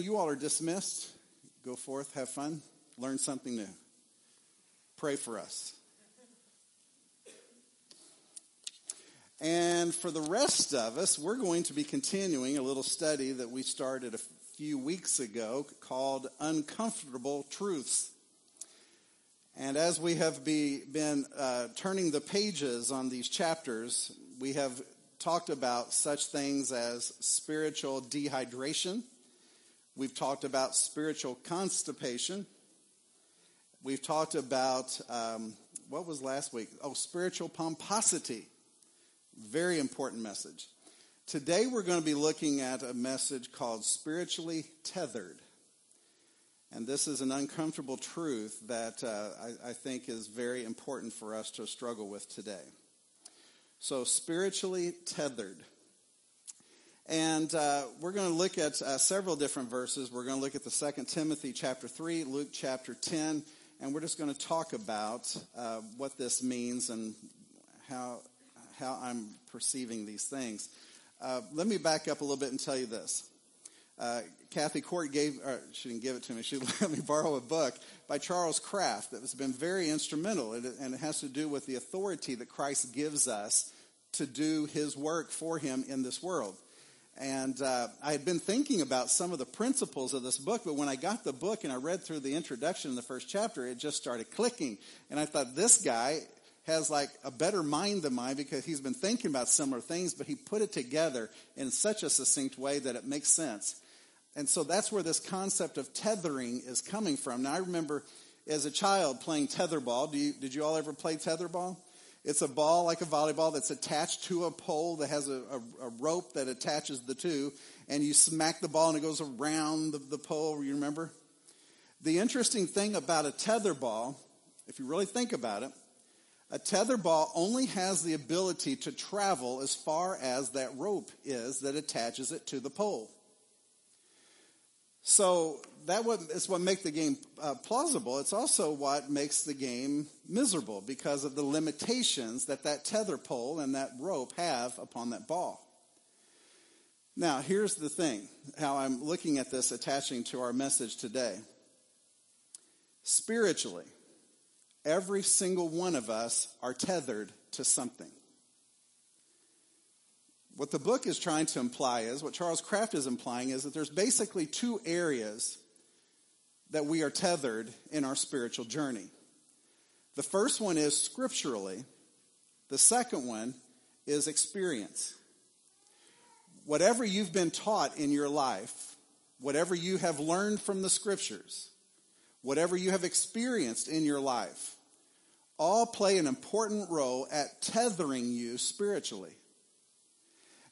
You all are dismissed. Go forth, have fun, learn something new. Pray for us. And for the rest of us, we're going to be continuing a little study that we started a few weeks ago called Uncomfortable Truths. And as we have be, been uh, turning the pages on these chapters, we have talked about such things as spiritual dehydration We've talked about spiritual constipation. We've talked about, um, what was last week? Oh, spiritual pomposity. Very important message. Today we're going to be looking at a message called spiritually tethered. And this is an uncomfortable truth that uh, I, I think is very important for us to struggle with today. So, spiritually tethered. And uh, we're going to look at uh, several different verses. We're going to look at the Second Timothy chapter 3, Luke chapter 10, and we're just going to talk about uh, what this means and how, how I'm perceiving these things. Uh, let me back up a little bit and tell you this. Uh, Kathy Court gave, she didn't give it to me, she let me borrow a book by Charles Kraft that has been very instrumental, and it has to do with the authority that Christ gives us to do his work for him in this world. And uh, I had been thinking about some of the principles of this book, but when I got the book and I read through the introduction in the first chapter, it just started clicking. And I thought, this guy has like a better mind than mine because he's been thinking about similar things, but he put it together in such a succinct way that it makes sense. And so that's where this concept of tethering is coming from. Now, I remember as a child playing tetherball. You, did you all ever play tetherball? It's a ball like a volleyball that's attached to a pole that has a, a, a, rope that attaches the two, and you smack the ball and it goes around the, the pole. You remember? The interesting thing about a tether ball, if you really think about it, a tether ball only has the ability to travel as far as that rope is that attaches it to the pole. So that is what makes the game uh, plausible. It's also what makes the game miserable because of the limitations that that tether pole and that rope have upon that ball. Now, here's the thing how I'm looking at this attaching to our message today. Spiritually, every single one of us are tethered to something. What the book is trying to imply is, what Charles Kraft is implying is that there's basically two areas that we are tethered in our spiritual journey. The first one is scripturally, the second one is experience. Whatever you've been taught in your life, whatever you have learned from the scriptures, whatever you have experienced in your life, all play an important role at tethering you spiritually.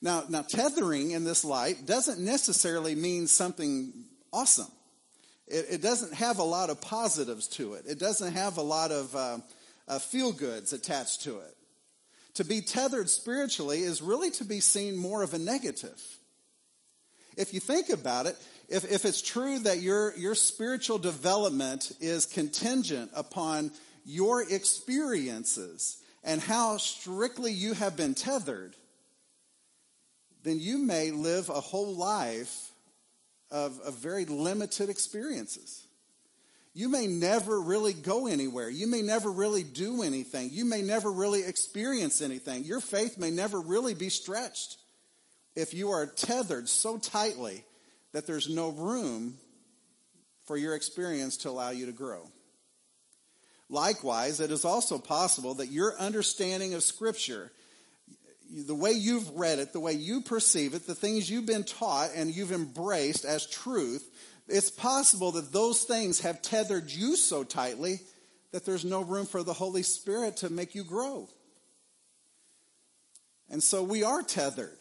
Now, now tethering in this light doesn't necessarily mean something awesome it, it, doesn't have a lot of positives to it. It doesn't have a lot of uh, uh, feel goods attached to it. To be tethered spiritually is really to be seen more of a negative. If you think about it, if, if it's true that your, your spiritual development is contingent upon your experiences and how strictly you have been tethered, then you may live a whole life of, of very limited experiences. You may never really go anywhere. You may never really do anything. You may never really experience anything. Your faith may never really be stretched if you are tethered so tightly that there's no room for your experience to allow you to grow. Likewise, it is also possible that your understanding of Scripture the way you've read it, the way you perceive it, the things you've been taught and you've embraced as truth, it's possible that those things have tethered you so tightly that there's no room for the Holy Spirit to make you grow. And so we are tethered.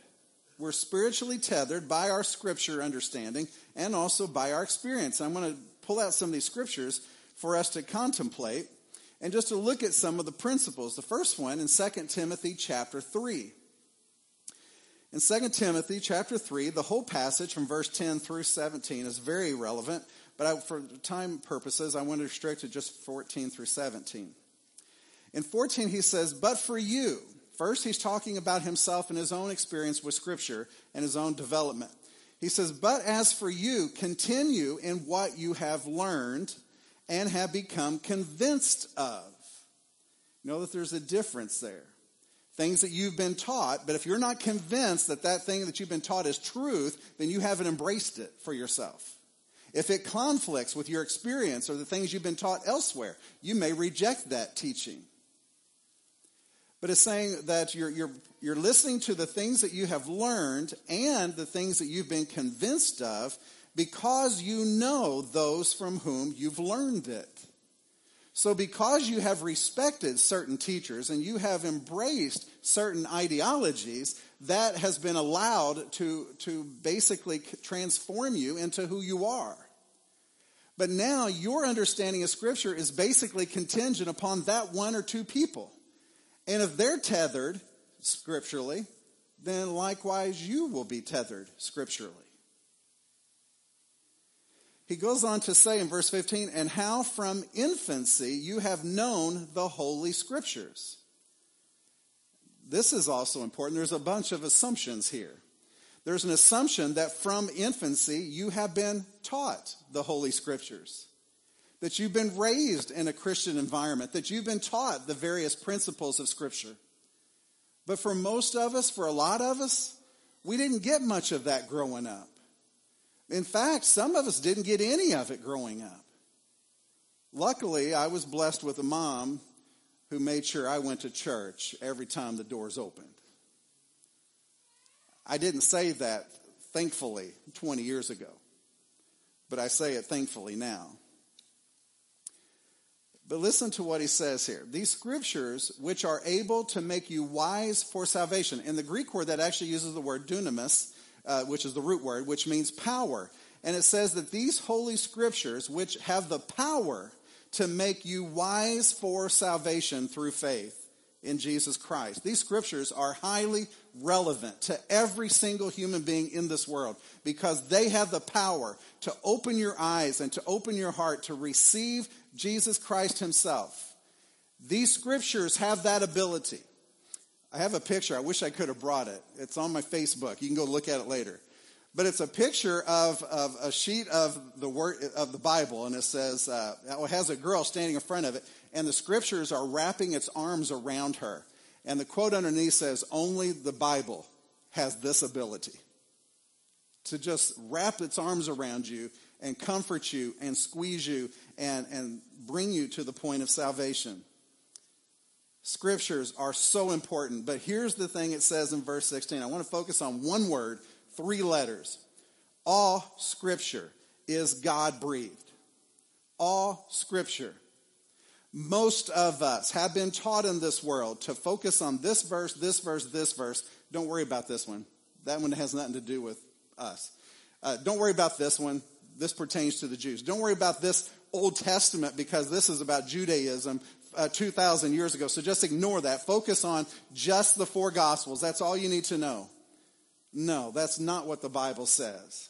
We're spiritually tethered by our scripture understanding and also by our experience. I'm going to pull out some of these scriptures for us to contemplate and just to look at some of the principles. The first one in 2 Timothy chapter 3. In 2 Timothy chapter 3, the whole passage from verse 10 through 17 is very relevant, but I, for time purposes, I want to restrict it just 14 through 17. In 14, he says, But for you, first he's talking about himself and his own experience with Scripture and his own development. He says, But as for you, continue in what you have learned and have become convinced of. Know that there's a difference there. Things that you've been taught, but if you're not convinced that that thing that you've been taught is truth, then you haven't embraced it for yourself. If it conflicts with your experience or the things you've been taught elsewhere, you may reject that teaching. But it's saying that you're, you're, you're listening to the things that you have learned and the things that you've been convinced of because you know those from whom you've learned it. So, because you have respected certain teachers and you have embraced certain ideologies, that has been allowed to, to basically transform you into who you are. But now your understanding of Scripture is basically contingent upon that one or two people. And if they're tethered scripturally, then likewise you will be tethered scripturally. He goes on to say in verse 15, and how from infancy you have known the Holy Scriptures. This is also important. There's a bunch of assumptions here. There's an assumption that from infancy you have been taught the Holy Scriptures that you've been raised in a Christian environment, that you've been taught the various principles of Scripture. But for most of us, for a lot of us, we didn't get much of that growing up. In fact, some of us didn't get any of it growing up. Luckily, I was blessed with a mom who made sure I went to church every time the doors opened. I didn't say that, thankfully, 20 years ago, but I say it thankfully now. But listen to what he says here. These scriptures, which are able to make you wise for salvation. In the Greek word, that actually uses the word dunamis, uh, which is the root word, which means power. And it says that these holy scriptures, which have the power to make you wise for salvation through faith in Jesus Christ. These scriptures are highly relevant to every single human being in this world because they have the power to open your eyes and to open your heart to receive Jesus Christ himself. These scriptures have that ability. I have a picture. I wish I could have brought it. It's on my Facebook. You can go look at it later. But it's a picture of, of a sheet of the word of the Bible, and it says uh, it has a girl standing in front of it, and the scriptures are wrapping its arms around her. And the quote underneath says, "Only the Bible has this ability to just wrap its arms around you and comfort you and squeeze you and, and bring you to the point of salvation. Scriptures are so important, but here's the thing it says in verse 16. I want to focus on one word, three letters. All scripture is God breathed. All scripture. Most of us have been taught in this world to focus on this verse, this verse, this verse. Don't worry about this one. That one has nothing to do with us. Uh, don't worry about this one this pertains to the Jews. Don't worry about this Old Testament because this is about Judaism uh, 2,000 years ago. So just ignore that. Focus on just the four Gospels. That's all you need to know. No, that's not what the Bible says.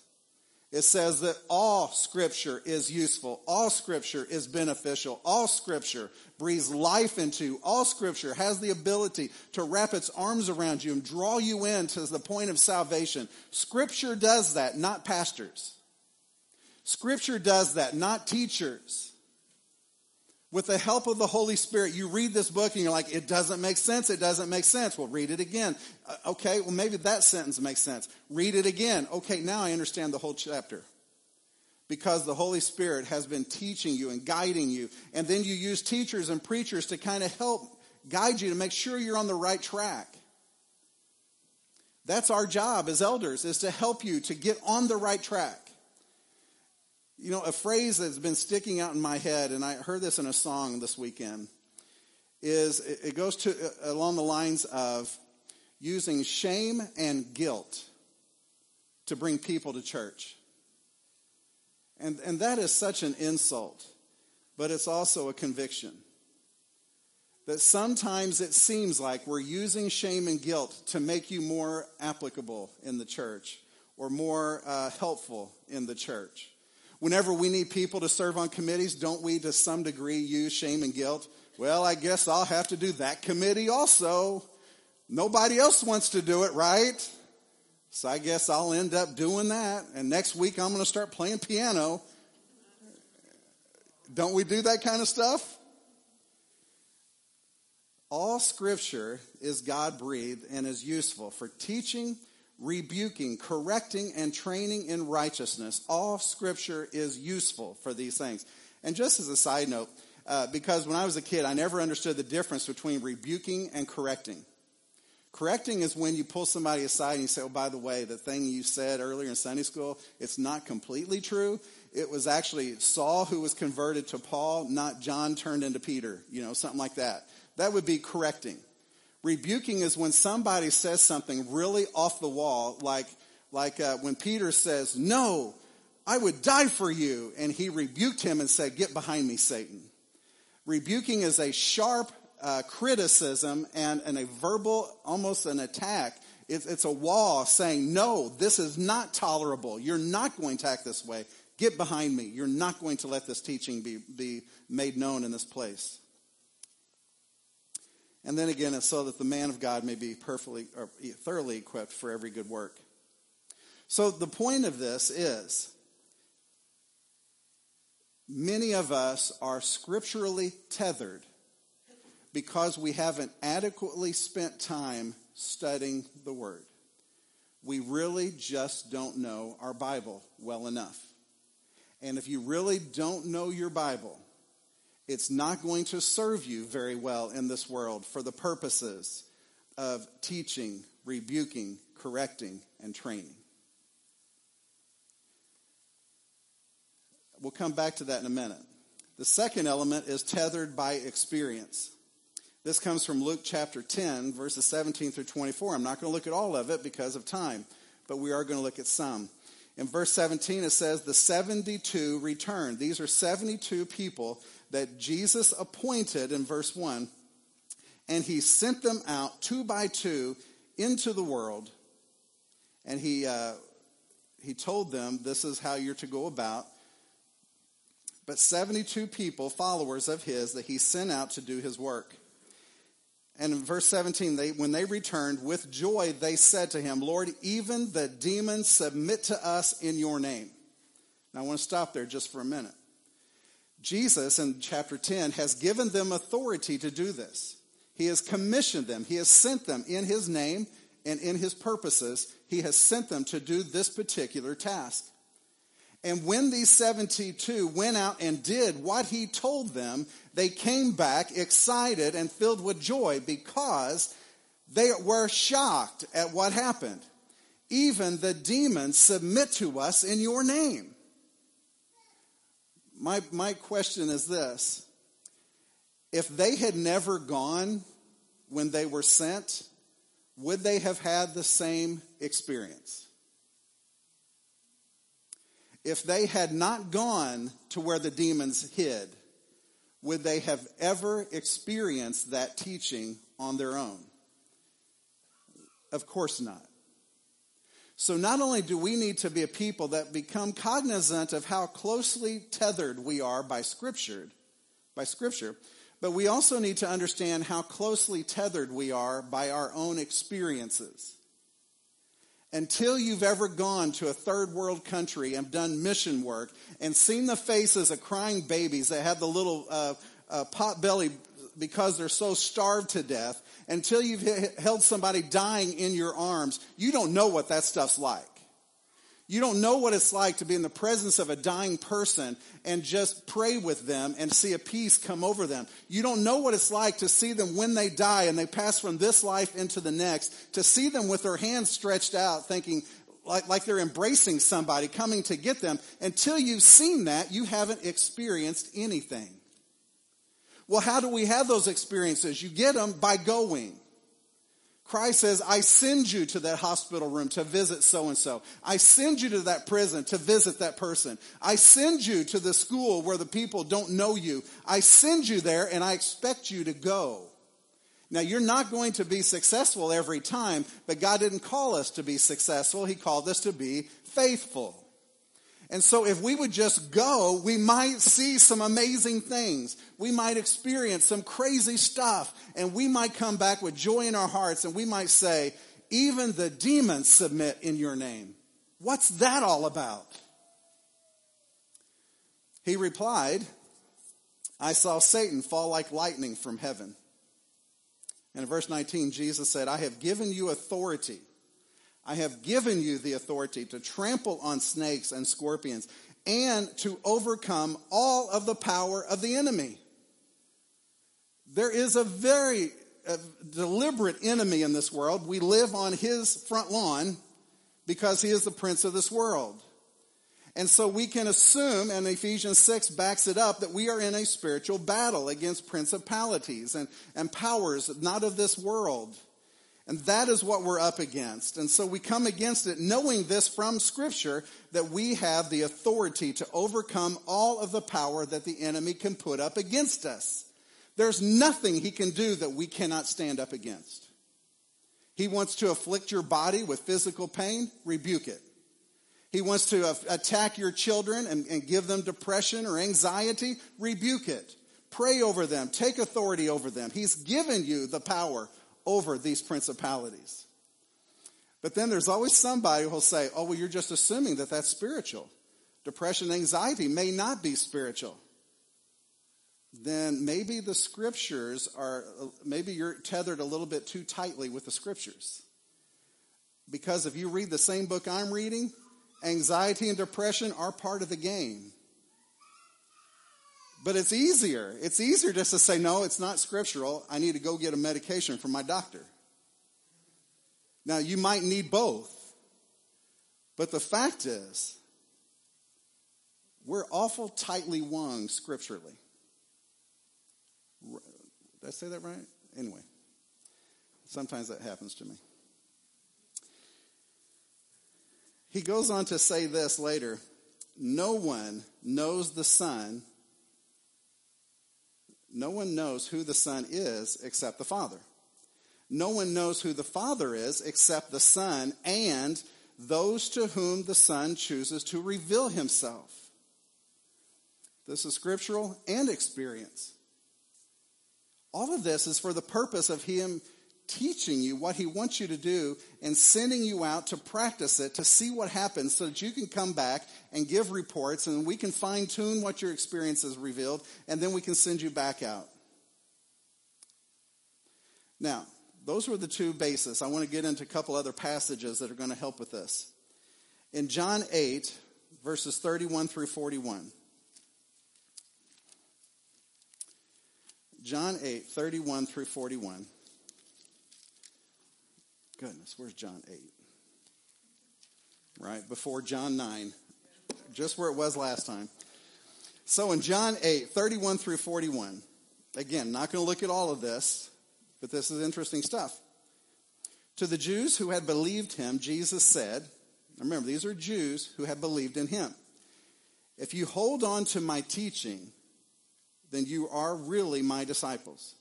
It says that all scripture is useful. All scripture is beneficial. All scripture breathes life into. All scripture has the ability to wrap its arms around you and draw you in to the point of salvation. Scripture does that, not pastors. Scripture does that, not teachers. With the help of the Holy Spirit, you read this book and you're like, it doesn't make sense. It doesn't make sense. Well, read it again. Uh, okay, well, maybe that sentence makes sense. Read it again. Okay, now I understand the whole chapter. Because the Holy Spirit has been teaching you and guiding you. And then you use teachers and preachers to kind of help guide you to make sure you're on the right track. That's our job as elders, is to help you to get on the right track. You know, a phrase that's been sticking out in my head, and I heard this in a song this weekend, is it goes to uh, along the lines of using shame and guilt to bring people to church. And, and that is such an insult, but it's also a conviction. That sometimes it seems like we're using shame and guilt to make you more applicable in the church or more uh, helpful in the church. Whenever we need people to serve on committees, don't we to some degree use shame and guilt? Well, I guess I'll have to do that committee also. Nobody else wants to do it, right? So I guess I'll end up doing that. And next week I'm going to start playing piano. Don't we do that kind of stuff? All scripture is God breathed and is useful for teaching, rebuking, correcting, and training in righteousness. All scripture is useful for these things. And just as a side note, uh, because when I was a kid, I never understood the difference between rebuking and correcting. Correcting is when you pull somebody aside and you say, oh, by the way, the thing you said earlier in Sunday school, it's not completely true. It was actually Saul who was converted to Paul, not John turned into Peter, you know, something like that. That would be correcting. Rebuking is when somebody says something really off the wall, like, like uh, when Peter says, no, I would die for you. And he rebuked him and said, get behind me, Satan. Rebuking is a sharp uh, criticism and, and a verbal, almost an attack. It's, it's a wall saying, no, this is not tolerable. You're not going to act this way. Get behind me. You're not going to let this teaching be, be made known in this place. And then again, it's so that the man of God may be perfectly or thoroughly equipped for every good work. So the point of this is many of us are scripturally tethered because we haven't adequately spent time studying the Word. We really just don't know our Bible well enough. And if you really don't know your Bible, it's not going to serve you very well in this world for the purposes of teaching, rebuking, correcting, and training. We'll come back to that in a minute. The second element is tethered by experience. This comes from Luke chapter 10, verses 17 through 24. I'm not going to look at all of it because of time, but we are going to look at some. In verse 17, it says, The 72 returned. These are 72 people that Jesus appointed in verse 1, and he sent them out two by two into the world, and he, uh, he told them, This is how you're to go about. But 72 people, followers of his, that he sent out to do his work. And in verse 17, they, when they returned with joy, they said to him, Lord, even the demons submit to us in your name. Now I want to stop there just for a minute. Jesus in chapter 10 has given them authority to do this. He has commissioned them. He has sent them in his name and in his purposes. He has sent them to do this particular task. And when these 72 went out and did what he told them, they came back excited and filled with joy because they were shocked at what happened. Even the demons submit to us in your name. My, my question is this if they had never gone when they were sent, would they have had the same experience? If they had not gone to where the demons hid, would they have ever experienced that teaching on their own? Of course not. So not only do we need to be a people that become cognizant of how closely tethered we are by scripture, by scripture, but we also need to understand how closely tethered we are by our own experiences until you've ever gone to a third world country and done mission work and seen the faces of crying babies that have the little uh, uh, pot belly because they're so starved to death, until you've held somebody dying in your arms, you don't know what that stuff's like. You don't know what it's like to be in the presence of a dying person and just pray with them and see a peace come over them. You don't know what it's like to see them when they die and they pass from this life into the next, to see them with their hands stretched out thinking like, like they're embracing somebody coming to get them. Until you've seen that, you haven't experienced anything. Well, how do we have those experiences? You get them by going. Christ says, I send you to that hospital room to visit so and so. I send you to that prison to visit that person. I send you to the school where the people don't know you. I send you there and I expect you to go. Now, you're not going to be successful every time, but God didn't call us to be successful. He called us to be faithful. And so if we would just go, we might see some amazing things. We might experience some crazy stuff and we might come back with joy in our hearts and we might say, even the demons submit in your name. What's that all about? He replied, I saw Satan fall like lightning from heaven. And in verse 19, Jesus said, I have given you authority. I have given you the authority to trample on snakes and scorpions and to overcome all of the power of the enemy. There is a very a deliberate enemy in this world. We live on his front lawn because he is the prince of this world. And so we can assume, and Ephesians 6 backs it up, that we are in a spiritual battle against principalities and, and powers not of this world. And that is what we're up against. And so we come against it knowing this from Scripture that we have the authority to overcome all of the power that the enemy can put up against us. There's nothing he can do that we cannot stand up against. He wants to afflict your body with physical pain, rebuke it. He wants to attack your children and, and give them depression or anxiety, rebuke it. Pray over them, take authority over them. He's given you the power over these principalities. But then there's always somebody who'll say, oh, well, you're just assuming that that's spiritual. Depression, anxiety may not be spiritual. Then maybe the scriptures are, maybe you're tethered a little bit too tightly with the scriptures. Because if you read the same book I'm reading, anxiety and depression are part of the game. But it's easier. It's easier just to say, no, it's not scriptural. I need to go get a medication from my doctor. Now, you might need both. But the fact is, we're awful tightly wung scripturally. Did I say that right? Anyway, sometimes that happens to me. He goes on to say this later No one knows the Son no one knows who the Son is except the Father. No one knows who the Father is except the Son and those to whom the Son chooses to reveal himself. This is scriptural and experience. All of this is for the purpose of Him teaching you what he wants you to do and sending you out to practice it to see what happens so that you can come back and give reports and we can fine tune what your experience has revealed and then we can send you back out. Now, those were the two bases. I want to get into a couple other passages that are going to help with this. In John 8, verses 31 through 41. John 8, 31 through 41 goodness, where's John 8? Right before John 9, just where it was last time. So in John 8, 31 through 41, again, not going to look at all of this, but this is interesting stuff. To the Jews who had believed him, Jesus said, remember, these are Jews who had believed in him. If you hold on to my teaching, then you are really my disciples.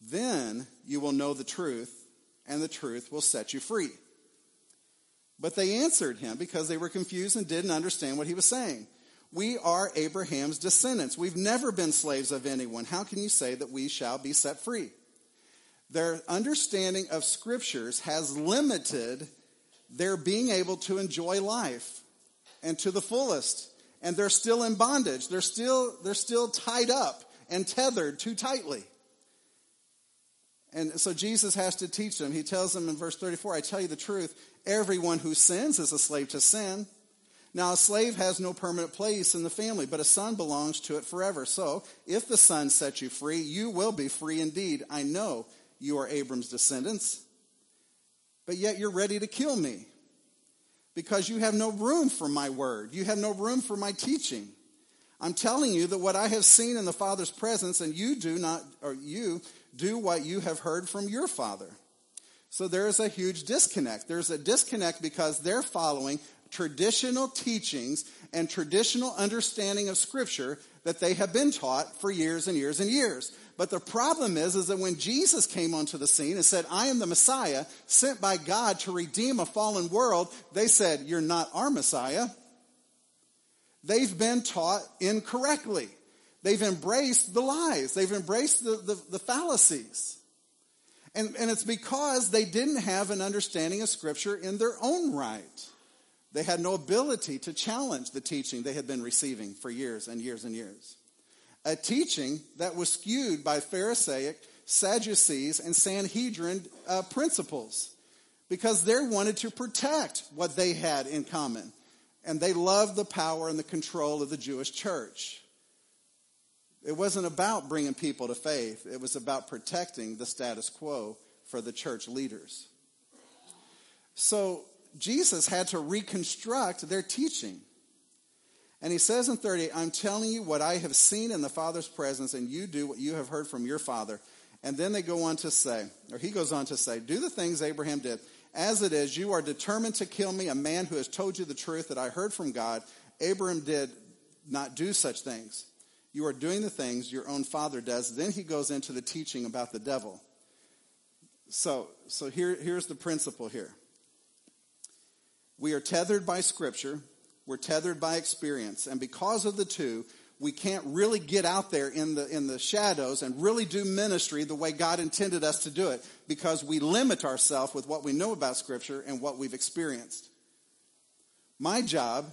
Then you will know the truth, and the truth will set you free. But they answered him because they were confused and didn't understand what he was saying. We are Abraham's descendants. We've never been slaves of anyone. How can you say that we shall be set free? Their understanding of scriptures has limited their being able to enjoy life and to the fullest. And they're still in bondage. They're still, they're still tied up and tethered too tightly. And so Jesus has to teach them. He tells them in verse 34, I tell you the truth, everyone who sins is a slave to sin. Now, a slave has no permanent place in the family, but a son belongs to it forever. So, if the son sets you free, you will be free indeed. I know you are Abram's descendants, but yet you're ready to kill me because you have no room for my word. You have no room for my teaching. I'm telling you that what I have seen in the Father's presence, and you do not, or you do what you have heard from your father. So there is a huge disconnect. There's a disconnect because they're following traditional teachings and traditional understanding of scripture that they have been taught for years and years and years. But the problem is, is that when Jesus came onto the scene and said, I am the Messiah sent by God to redeem a fallen world, they said, you're not our Messiah. They've been taught incorrectly. They've embraced the lies. They've embraced the, the, the fallacies. And, and it's because they didn't have an understanding of Scripture in their own right. They had no ability to challenge the teaching they had been receiving for years and years and years. A teaching that was skewed by Pharisaic, Sadducees, and Sanhedrin uh, principles because they wanted to protect what they had in common. And they loved the power and the control of the Jewish church. It wasn't about bringing people to faith, it was about protecting the status quo for the church leaders. So Jesus had to reconstruct their teaching. And he says in 30, I'm telling you what I have seen in the Father's presence, and you do what you have heard from your Father. And then they go on to say, or he goes on to say, Do the things Abraham did. As it is, you are determined to kill me, a man who has told you the truth that I heard from God. Abraham did not do such things. You are doing the things your own father does. Then he goes into the teaching about the devil. So, so here, here's the principle here. We are tethered by Scripture, we're tethered by experience, and because of the two, we can't really get out there in the, in the shadows and really do ministry the way God intended us to do it because we limit ourselves with what we know about Scripture and what we've experienced. My job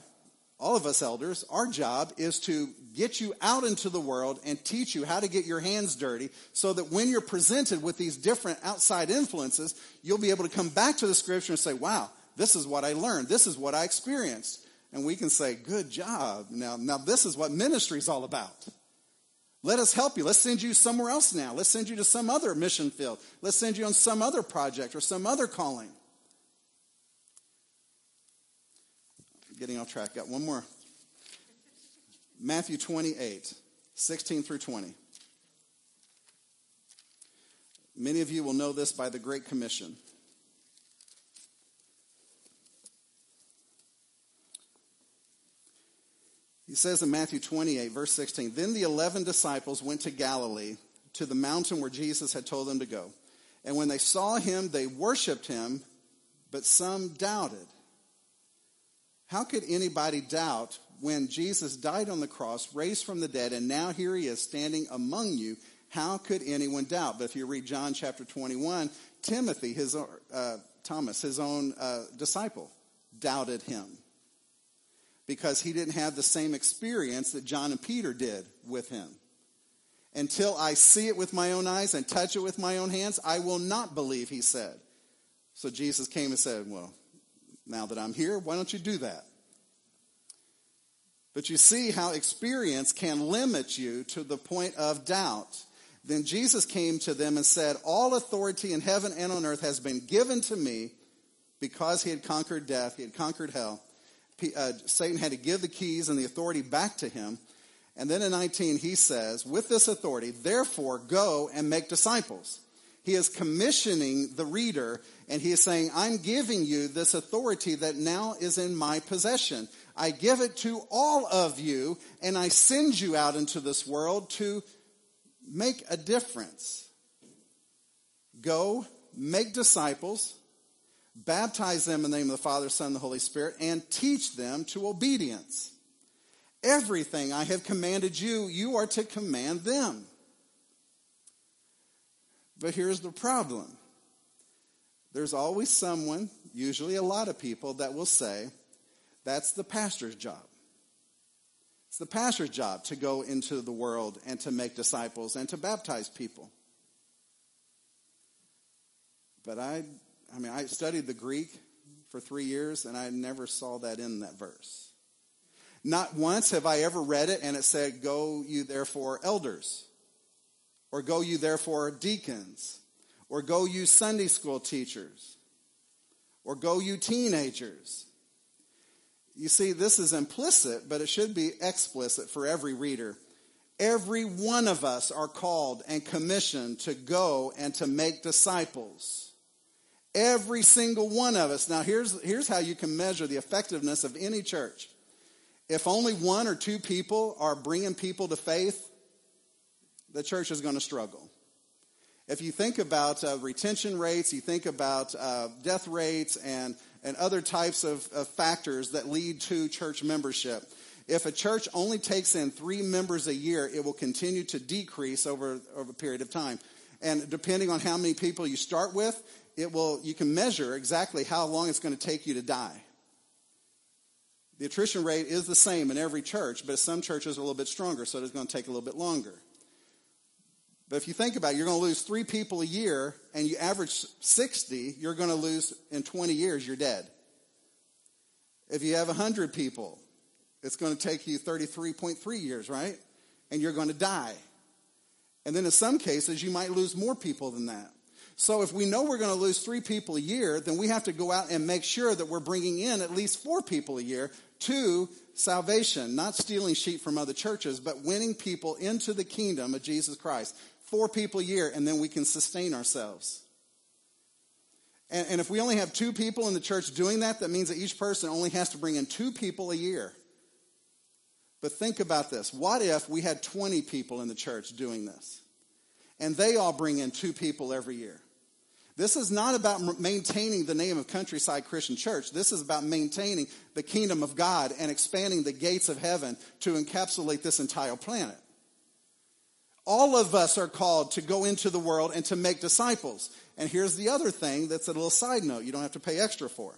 all of us elders, our job is to get you out into the world and teach you how to get your hands dirty so that when you're presented with these different outside influences, you'll be able to come back to the scripture and say, wow, this is what I learned. This is what I experienced. And we can say, good job. Now, now this is what ministry is all about. Let us help you. Let's send you somewhere else now. Let's send you to some other mission field. Let's send you on some other project or some other calling. Getting off track. Got one more. Matthew 28, 16 through 20. Many of you will know this by the Great Commission. He says in Matthew 28, verse 16, Then the eleven disciples went to Galilee, to the mountain where Jesus had told them to go. And when they saw him, they worshiped him, but some doubted. How could anybody doubt when Jesus died on the cross, raised from the dead, and now here he is standing among you? How could anyone doubt? But if you read John chapter 21, Timothy, his, uh, Thomas, his own uh, disciple, doubted him because he didn't have the same experience that John and Peter did with him. Until I see it with my own eyes and touch it with my own hands, I will not believe, he said. So Jesus came and said, Well, now that I'm here, why don't you do that? But you see how experience can limit you to the point of doubt. Then Jesus came to them and said, All authority in heaven and on earth has been given to me because he had conquered death, he had conquered hell. Uh, Satan had to give the keys and the authority back to him. And then in 19, he says, With this authority, therefore go and make disciples. He is commissioning the reader and he is saying, I'm giving you this authority that now is in my possession. I give it to all of you and I send you out into this world to make a difference. Go, make disciples, baptize them in the name of the Father, Son, and the Holy Spirit, and teach them to obedience. Everything I have commanded you, you are to command them. But here's the problem there's always someone, usually a lot of people, that will say, that's the pastor's job. It's the pastor's job to go into the world and to make disciples and to baptize people. But I, I mean, I studied the Greek for three years and I never saw that in that verse. Not once have I ever read it and it said, Go you therefore elders or go you therefore deacons, or go you Sunday school teachers, or go you teenagers. You see, this is implicit, but it should be explicit for every reader. Every one of us are called and commissioned to go and to make disciples. Every single one of us. Now, here's, here's how you can measure the effectiveness of any church. If only one or two people are bringing people to faith, the church is going to struggle. If you think about uh, retention rates, you think about uh, death rates and, and other types of, of factors that lead to church membership. If a church only takes in three members a year, it will continue to decrease over, over a period of time. And depending on how many people you start with, it will, you can measure exactly how long it's going to take you to die. The attrition rate is the same in every church, but some churches are a little bit stronger, so it's going to take a little bit longer. But if you think about it, you're going to lose three people a year, and you average 60, you're going to lose in 20 years, you're dead. If you have 100 people, it's going to take you 33.3 years, right? And you're going to die. And then in some cases, you might lose more people than that. So if we know we're going to lose three people a year, then we have to go out and make sure that we're bringing in at least four people a year to salvation, not stealing sheep from other churches, but winning people into the kingdom of Jesus Christ. Four people a year, and then we can sustain ourselves. And, and if we only have two people in the church doing that, that means that each person only has to bring in two people a year. But think about this. What if we had 20 people in the church doing this? And they all bring in two people every year. This is not about maintaining the name of Countryside Christian Church. This is about maintaining the kingdom of God and expanding the gates of heaven to encapsulate this entire planet. All of us are called to go into the world and to make disciples. And here's the other thing that's a little side note you don't have to pay extra for.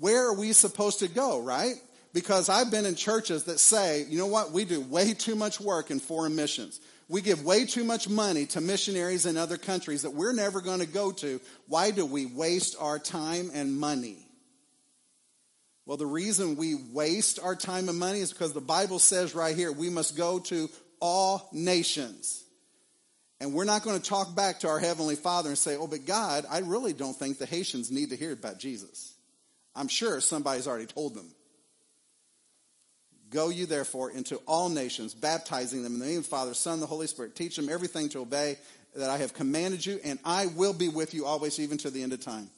Where are we supposed to go, right? Because I've been in churches that say, you know what, we do way too much work in foreign missions. We give way too much money to missionaries in other countries that we're never going to go to. Why do we waste our time and money? Well, the reason we waste our time and money is because the Bible says right here we must go to all nations. And we're not going to talk back to our Heavenly Father and say, oh, but God, I really don't think the Haitians need to hear about Jesus. I'm sure somebody's already told them. Go you therefore into all nations, baptizing them in the name of the Father, Son, the Holy Spirit. Teach them everything to obey that I have commanded you, and I will be with you always, even to the end of time.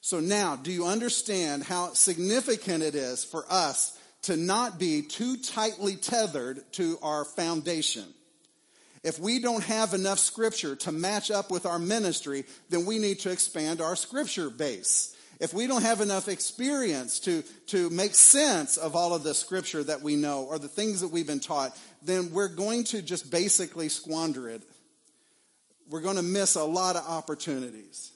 So now, do you understand how significant it is for us to not be too tightly tethered to our foundation? If we don't have enough scripture to match up with our ministry, then we need to expand our scripture base if we don't have enough experience to, to make sense of all of the scripture that we know or the things that we've been taught, then we're going to just basically squander it. We're going to miss a lot of opportunities.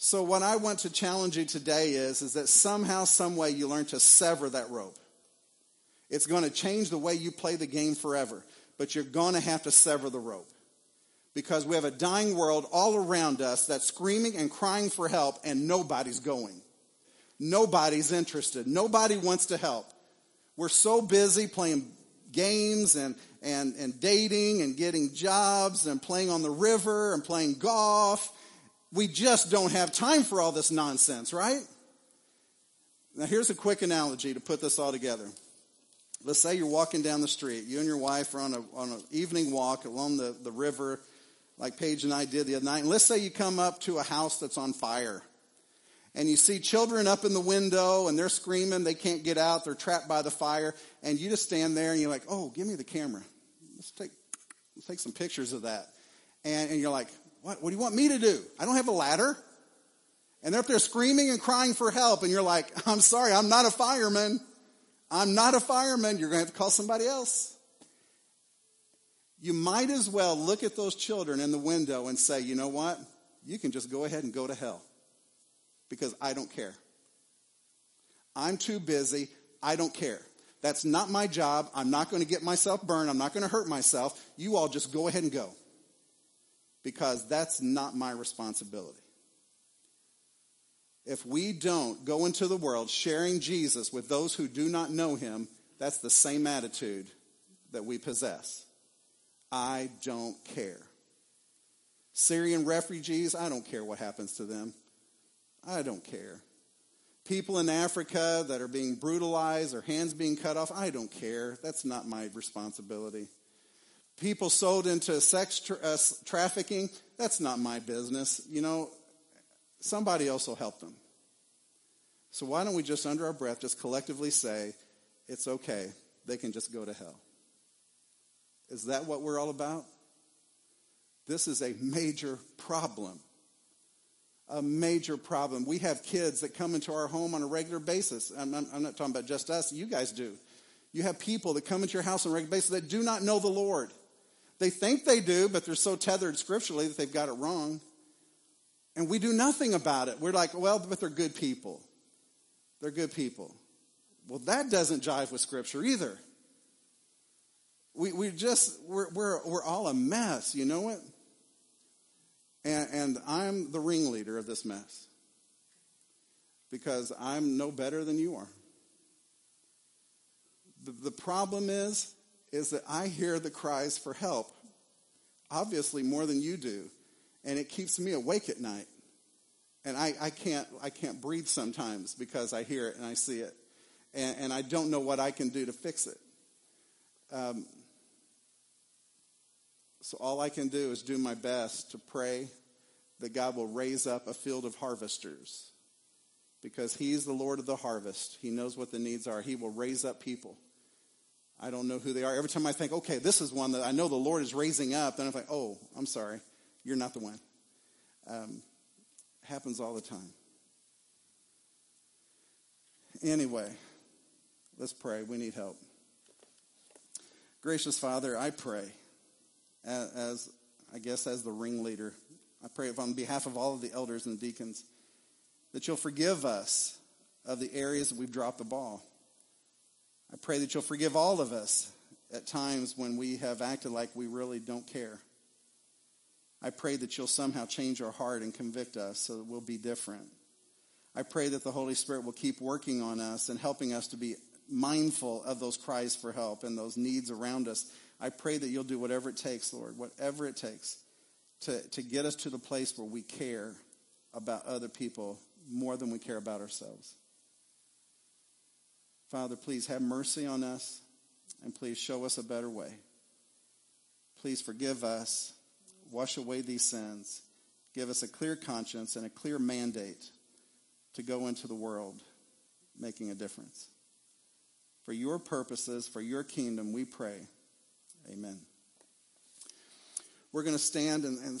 So what I want to challenge you today is, is that somehow, some way you learn to sever that rope. It's going to change the way you play the game forever, but you're going to have to sever the rope because we have a dying world all around us that's screaming and crying for help, and nobody's going. Nobody's interested. Nobody wants to help. We're so busy playing games and, and, and dating and getting jobs and playing on the river and playing golf. We just don't have time for all this nonsense, right? Now, here's a quick analogy to put this all together. Let's say you're walking down the street. You and your wife are on, a, on an evening walk along the, the river like Paige and I did the other night. And let's say you come up to a house that's on fire and you see children up in the window and they're screaming, they can't get out, they're trapped by the fire, and you just stand there and you're like, oh, give me the camera. Let's take, let's take some pictures of that. And, and you're like, what, what do you want me to do? I don't have a ladder. And they're up there screaming and crying for help, and you're like, I'm sorry, I'm not a fireman. I'm not a fireman. You're going to have to call somebody else you might as well look at those children in the window and say, you know what? You can just go ahead and go to hell because I don't care. I'm too busy. I don't care. That's not my job. I'm not going to get myself burned. I'm not going to hurt myself. You all just go ahead and go because that's not my responsibility. If we don't go into the world sharing Jesus with those who do not know him, that's the same attitude that we possess. I don't care. Syrian refugees, I don't care what happens to them. I don't care. People in Africa that are being brutalized, their hands being cut off, I don't care. That's not my responsibility. People sold into sex tra- uh, trafficking, that's not my business. You know, somebody else will help them. So why don't we just, under our breath, just collectively say, it's okay. They can just go to hell. Is that what we're all about? This is a major problem. A major problem. We have kids that come into our home on a regular basis. I'm, I'm, I'm not talking about just us, you guys do. You have people that come into your house on a regular basis that do not know the Lord. They think they do, but they're so tethered scripturally that they've got it wrong. And we do nothing about it. We're like, well, but they're good people. They're good people. Well, that doesn't jive with scripture either. We, we just, we're, we're, we're all a mess, you know it? And, and I'm the ringleader of this mess because I'm no better than you are. The, the problem is, is that I hear the cries for help, obviously more than you do, and it keeps me awake at night. And I, I can't I can't breathe sometimes because I hear it and I see it, and, and I don't know what I can do to fix it. Um, so all I can do is do my best to pray that God will raise up a field of harvesters because He's the Lord of the harvest. He knows what the needs are. He will raise up people. I don't know who they are. Every time I think, okay, this is one that I know the Lord is raising up, then I'm like, oh, I'm sorry, you're not the one. Um, happens all the time. Anyway, let's pray. We need help. Gracious Father, I pray as, as I guess as the ringleader, I pray on behalf of all of the elders and deacons that you'll forgive us of the areas that we've dropped the ball. I pray that you'll forgive all of us at times when we have acted like we really don't care. I pray that you'll somehow change our heart and convict us so that we'll be different. I pray that the Holy Spirit will keep working on us and helping us to be mindful of those cries for help and those needs around us. I pray that you'll do whatever it takes, Lord, whatever it takes to, to get us to the place where we care about other people more than we care about ourselves. Father, please have mercy on us and please show us a better way. Please forgive us, wash away these sins, give us a clear conscience and a clear mandate to go into the world making a difference. For your purposes, for your kingdom, we pray. Amen. We're going to stand and, and